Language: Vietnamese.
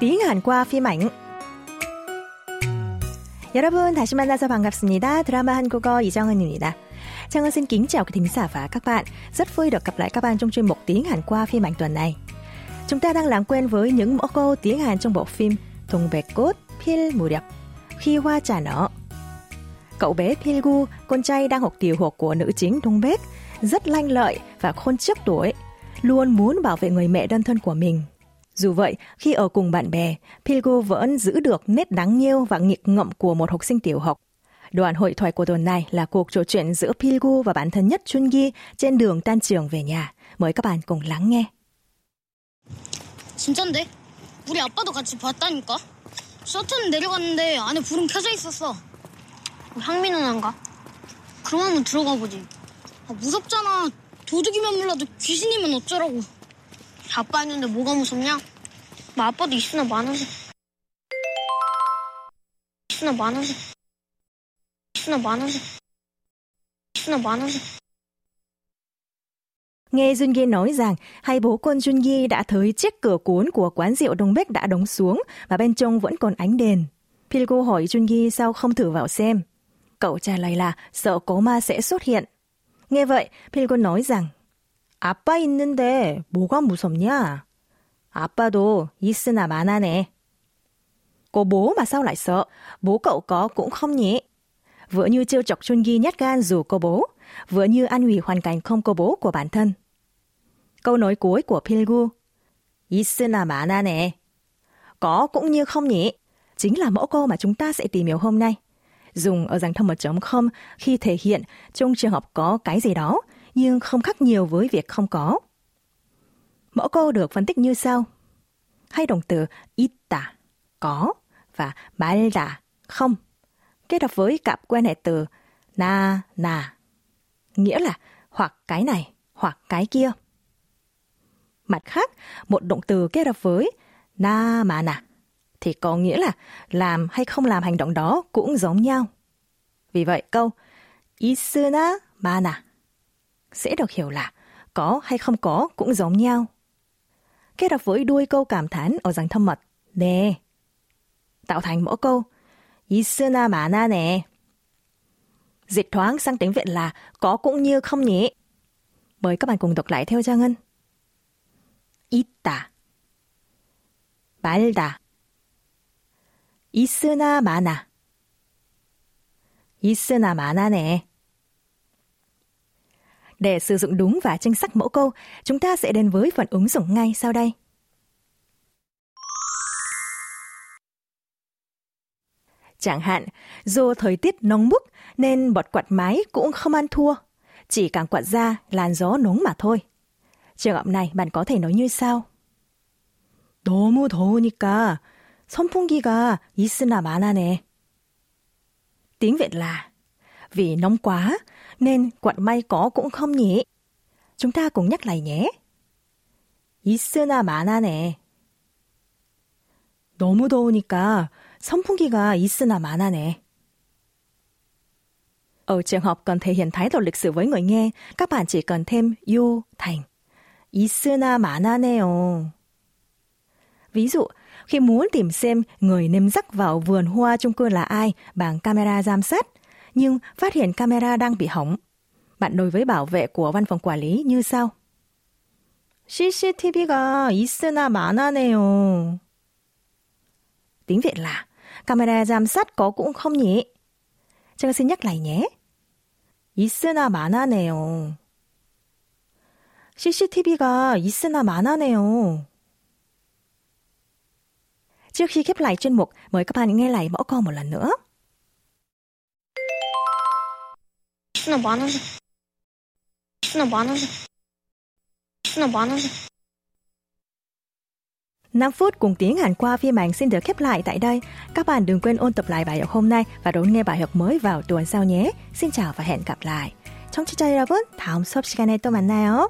tiếng Hàn qua phim ảnh. 여러분 다시 만나서 반갑습니다. 드라마 한국어 이정은입니다. Trang xin kính chào quý thính giả và các bạn. Rất vui được gặp lại các bạn trong chuyên mục tiếng Hàn qua phim ảnh tuần này. Chúng ta đang làm quen với những mẫu câu tiếng Hàn trong bộ phim Thùng Bạch Cốt, Pil Mù Điệp, Khi Hoa Trà Nở. Cậu bé Pilgu, con trai đang học tiểu học của nữ chính Thung Bếc, rất lanh lợi và khôn trước tuổi, luôn muốn bảo vệ người mẹ đơn thân của mình. Dù vậy, khi ở cùng bạn bè, Pilgu vẫn giữ được nét đáng nghiêu và nghịch ngợm của một học sinh tiểu học. Đoạn hội thoại của tuần này là cuộc trò chuyện giữa Pilgu và bạn thân nhất Chungi trên đường tan trường về nhà. Mời các bạn cùng lắng nghe. 진짠데? 우리 아빠도 같이 봤다니까? 셔츠는 내려갔는데 안에 불은 켜져 있었어. 향미 누나인가? 그럼 한번 들어가 보지. 아, 무섭잖아. 도둑이면 몰라도 귀신이면 어쩌라고. 아빠 있는데 뭐가 무섭냐? 뭐 아빠도 있으나 많아서. 있으나 많아서. 있으나 많아서. 있으나 많아서. Nghe Jungi nói rằng hai bố con Jungi đã thấy chiếc cửa cuốn của quán rượu Đông Bếch đã đóng xuống và bên trong vẫn còn ánh đèn. Pilgo hỏi Jungi sao không thử vào xem. Cậu trả lời là sợ có ma sẽ xuất hiện. Nghe vậy, Pilgo nói rằng 아빠 있는데 뭐가 무섭냐? 아빠도 있으나 마나네. Có bố mà sao lại sợ? Bố cậu có cũng không nhỉ? Vừa như trêu chọc Jungi nhát gan dù có bố, vừa như an ủi hoàn cảnh không có bố của bản thân. Câu nói cuối của Pilgu 있으나 마나네. Có cũng như không nhỉ? Chính là mẫu câu mà chúng ta sẽ tìm hiểu hôm nay. Dùng ở dạng thông 1.0 khi thể hiện trong trường hợp có cái gì đó, nhưng không khác nhiều với việc không có. Mẫu câu được phân tích như sau. Hai động từ itta, có, và 말다, không. Kết hợp với cặp quan hệ từ na, na, nghĩa là hoặc cái này, hoặc cái kia. Mặt khác, một động từ kết hợp với na mà nà thì có nghĩa là làm hay không làm hành động đó cũng giống nhau. Vì vậy câu isuna mana sẽ được hiểu là có hay không có cũng giống nhau Kết hợp với đuôi câu cảm thán ở dạng thâm mật nè tạo thành mỗi câu 있으나 마나네. Dịch thoáng sang tiếng Việt là có cũng như không nhỉ. Mời các bạn cùng đọc lại theo Trang Ngân. 있다 말다 있으나 마나 있으나 마나네 Để sử dụng đúng và chính xác mẫu câu, chúng ta sẽ đến với phần ứng dụng ngay sau đây. Chẳng hạn, do thời tiết nóng bức nên bọt quạt máy cũng không ăn thua, chỉ càng quạt ra làn gió nóng mà thôi. Trường hợp này bạn có thể nói như sau. 너무 더우니까 선풍기가 있으나 마나네. Tiếng Việt là Vì nóng quá nên quạt may có cũng không nhỉ. Chúng ta cùng nhắc lại nhé. 있으나 마나네. 너무 더우니까 선풍기가 있으나 마나네. Ở trường hợp cần thể hiện thái độ lịch sử với người nghe, các bạn chỉ cần thêm 요 thành. 있으나 마나네요. Ví dụ, khi muốn tìm xem người nêm rắc vào vườn hoa chung cư là ai bằng camera giám sát, nhưng phát hiện camera đang bị hỏng. Bạn đối với bảo vệ của văn phòng quản lý như sau. CCTV가 있으나 마나네요. Tiếng Việt là camera giám sát có cũng không nhỉ? Chúng xin nhắc lại nhé. 있으나 마나네요. CCTV가 있으나 마나네요. Trước khi khép lại chuyên mục, mời các bạn nghe lại mẫu câu một lần nữa. 있으나 많아서. 있으나 많아서. 있으나 많아서. 5 phút cùng tiếng Hàn qua phim ảnh xin được khép lại tại đây. Các bạn đừng quên ôn tập lại bài học hôm nay và đón nghe bài học mới vào tuần sau nhé. Xin chào và hẹn gặp lại. 청취자 여러분, 다음 수업 시간에 또 만나요.